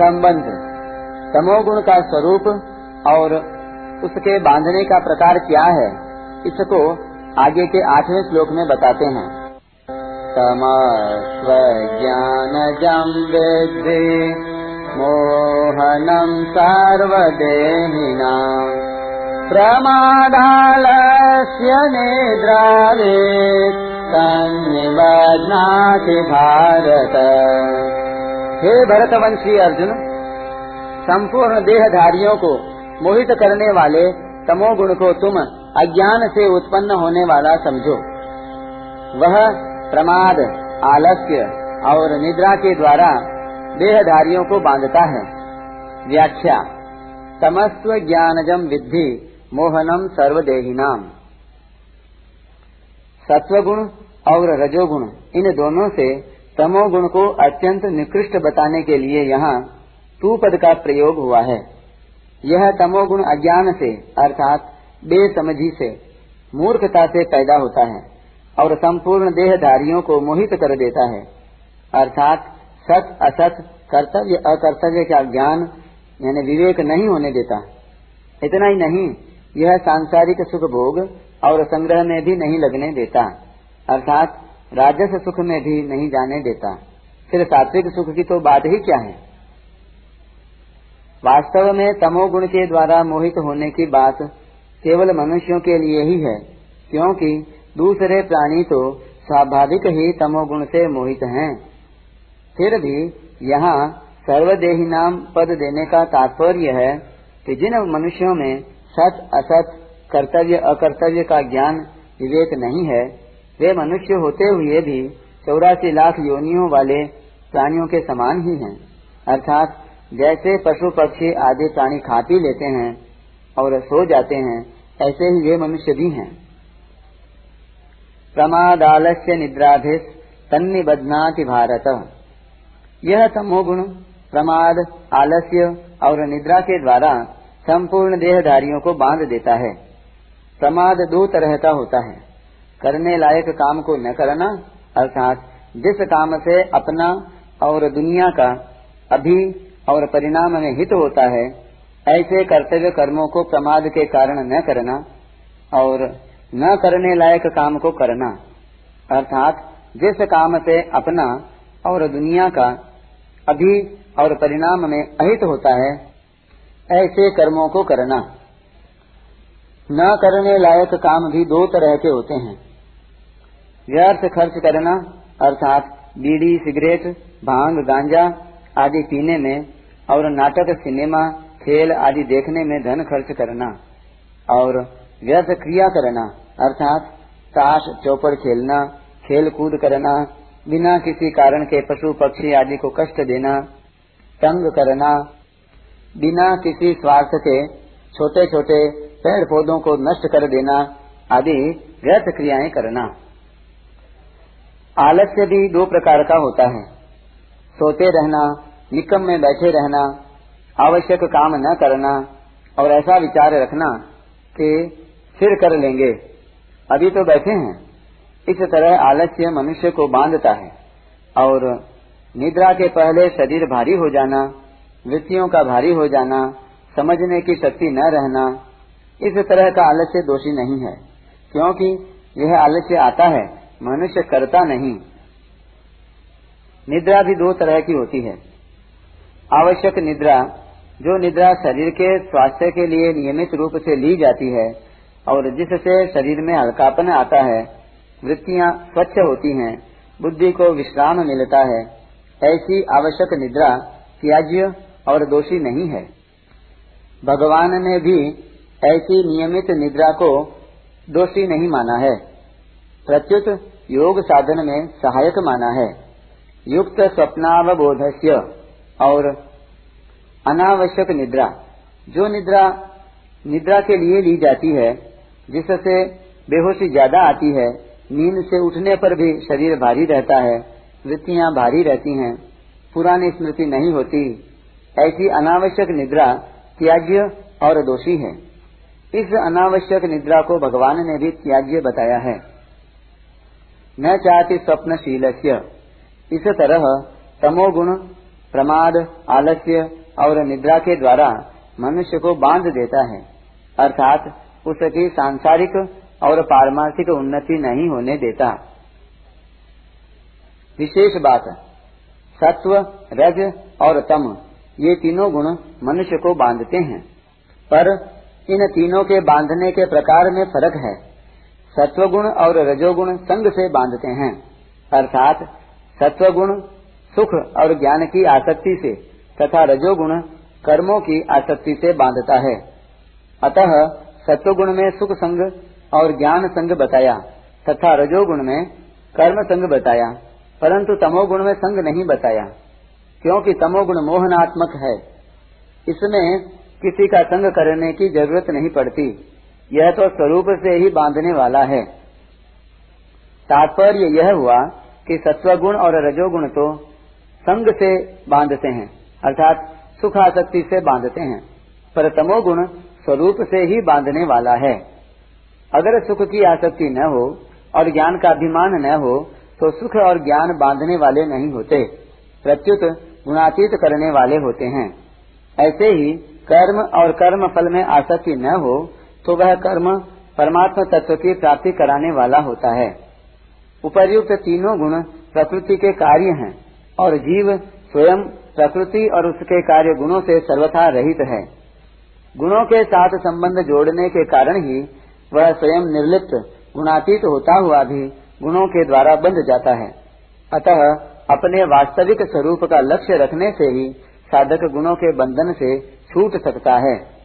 संबंध तमोगुण का स्वरूप और उसके बांधने का प्रकार क्या है, इसको आगे के आठवें श्लोक में बताते हैं। तमस्वज्ञानजं विद्धि मोहनं सर्वदेहिनाम् प्रमादालस्य निद्रावे तन्निबध्नाति भारत। हे भरतवंशी अर्जुन, संपूर्ण देहधारियों को मोहित करने वाले तमोगुण को तुम अज्ञान से उत्पन्न होने वाला समझो। वह प्रमाद, आलस्य और निद्रा के द्वारा देहधारियों को बांधता है। व्याख्या, तमस्व ज्ञानजम विद्धि मोहनम सर्वदेहिनाम। सत्वगुण और रजोगुण, इन दोनों से तमोगुण को अत्यंत निकृष्ट बताने के लिए यहाँ तू पद का प्रयोग हुआ है। यह तमोगुण अज्ञान से, अर्थात बेसमझी से, मूर्खता से पैदा होता है और संपूर्ण देहधारियों को मोहित कर देता है। अर्थात सत, असत, कर्तव्य, अकर्तव्य का ज्ञान यानी विवेक नहीं होने देता। इतना ही नहीं, यह सांसारिक सुख भोग और संग्रह में भी नहीं लगने देता। अर्थात राजस सुख में भी नहीं जाने देता फिर सात्विक सुख की तो बात ही क्या है वास्तव में तमोगुण के द्वारा मोहित होने की बात केवल मनुष्यों के लिए ही है, क्योंकि दूसरे प्राणी तो स्वाभाविक ही तमोगुण से मोहित हैं। फिर भी यहाँ सर्वदेही नाम पद देने का तात्पर्य है कि जिन मनुष्यों में सत, असत, कर्तव्य, अकर्तव्य का ज्ञान विवेक नहीं है वे मनुष्य होते हुए भी चौरासी लाख योनियों वाले प्राणियों के समान ही हैं। अर्थात, जैसे पशु पक्षी आदि प्राणी खा पी लेते हैं और सो जाते हैं, ऐसे ही वे मनुष्य भी हैं। प्रमादालस्य निद्राभिस तन्निबध्नाति भारत। यह तमोगुण प्रमाद, आलस्य और निद्रा के द्वारा संपूर्ण देहधारियों को बाँध देता है। प्रमाद दो तरह का होता है। करने लायक काम को न करना, अर्थात जिस काम से अपना और दुनिया का अभी और परिणाम में हित होता है, ऐसे कर्तव्य कर्मों को प्रमाद के कारण न करना और न करने लायक काम को करना, अर्थात जिस काम से अपना और दुनिया का अभी और परिणाम में अहित होता है, ऐसे कर्मों को करना। न करने लायक काम भी दो तरह के होते हैं। व्यर्थ खर्च करना, अर्थात बीड़ी, सिगरेट, भाँग, गांजा आदि पीने में और नाटक, सिनेमा, खेल आदि देखने में धन खर्च करना और व्यर्थ क्रिया करना, अर्थात ताश, चौपड़ खेलना खेल कूद करना, बिना किसी कारण के पशु, पक्षी आदि को कष्ट देना, तंग करना, बिना किसी स्वार्थ के छोटे छोटे पेड़ पौधों को नष्ट कर देना आदि व्यर्थ क्रियाएँ करना। आलस्य भी दो प्रकार का होता है। सोते रहना, निकम में बैठे रहना, आवश्यक काम न करना और ऐसा विचार रखना कि फिर कर लेंगे। अभी तो बैठे हैं। इस तरह आलस्य मनुष्य को बांधता है और निद्रा के पहले शरीर भारी हो जाना, वृत्तियों का भारी हो जाना, समझने की शक्ति न रहना, इस तरह का आलस्य दोषी नहीं है, क्योंकि यह आलस्य आता है। मनुष्य करता नहीं। निद्रा भी दो तरह की होती है। आवश्यक निद्रा, जो निद्रा शरीर के स्वास्थ्य के लिए नियमित रूप से ली जाती है और जिससे शरीर में हल्कापन आता है, वृत्तियाँ स्वच्छ होती हैं, बुद्धि को विश्राम मिलता है, ऐसी आवश्यक निद्रा त्याज्य और दोषी नहीं है। भगवान ने भी ऐसी नियमित निद्रा को दोषी नहीं माना है। प्रत्युत योग साधन में सहायक माना है। युक्त स्वप्नावबोधस्य और अनावश्यक निद्रा। जो निद्रा निद्रा के लिए ली जाती है, जिससे बेहोशी ज़्यादा आती है, नींद से उठने पर भी शरीर भारी रहता है, वृत्तियाँ भारी रहती हैं, पुरानी स्मृति नहीं होती, ऐसी अनावश्यक निद्रा त्याज्य और दोषी है। इस अनावश्यक निद्रा को भगवान ने भी त्याज्य बताया है। न चाहती स्वप्नशील इस तरह तमोगुण प्रमाद, आलस्य और निद्रा के द्वारा मनुष्य को बाँध देता है। अर्थात उसकी सांसारिक और पारमार्थिक उन्नति नहीं होने देता। विशेष बात, सत्व, रज और तम, ये तीनों गुण मनुष्य को बांधते हैं। पर इन तीनों के बांधने के प्रकार में फ़र्क है। सत्वगुण और रजोगुण संग से बांधते हैं। अर्थात सत्वगुण सुख और ज्ञान की आसक्ति से तथा रजोगुण कर्मों की आसक्ति से बांधता है। अतः सत्वगुण में सुख संग और ज्ञान संग बताया तथा रजोगुण में कर्म संग बताया, परंतु तमोगुण में संग नहीं बताया, क्योंकि तमोगुण मोहनात्मक है। इसमें किसी का संग करने की ज़रूरत नहीं पड़ती। यह तो स्वरूप से ही बांधने वाला है। तात्पर्य यह हुआ कि सत्वगुण और रजोगुण तो संग से बांधते हैं, अर्थात सुख आसक्ति से बांधते हैं, पर तमोगुण स्वरूप से ही बांधने वाला है। अगर सुख की आसक्ति न हो और ज्ञान का अभिमान न हो तो सुख और ज्ञान बांधने वाले नहीं होते, प्रत्युत गुणातीत करने वाले होते हैं। ऐसे ही कर्म और कर्म फल में आसक्ति न हो तो वह कर्म परमात्मा तत्व की प्राप्ति कराने वाला होता है। उपर्युक्त तीनों गुण प्रकृति के कार्य हैं और जीव स्वयं प्रकृति और उसके कार्य गुणों से सर्वथा रहित है। गुणों के साथ संबंध जोड़ने के कारण ही वह स्वयं निर्लिप्त, गुणातीत होता हुआ भी गुणों के द्वारा बंध जाता है। अतः अपने वास्तविक स्वरूप का लक्ष्य रखने से ही साधक गुणों के बंधन से छूट सकता है।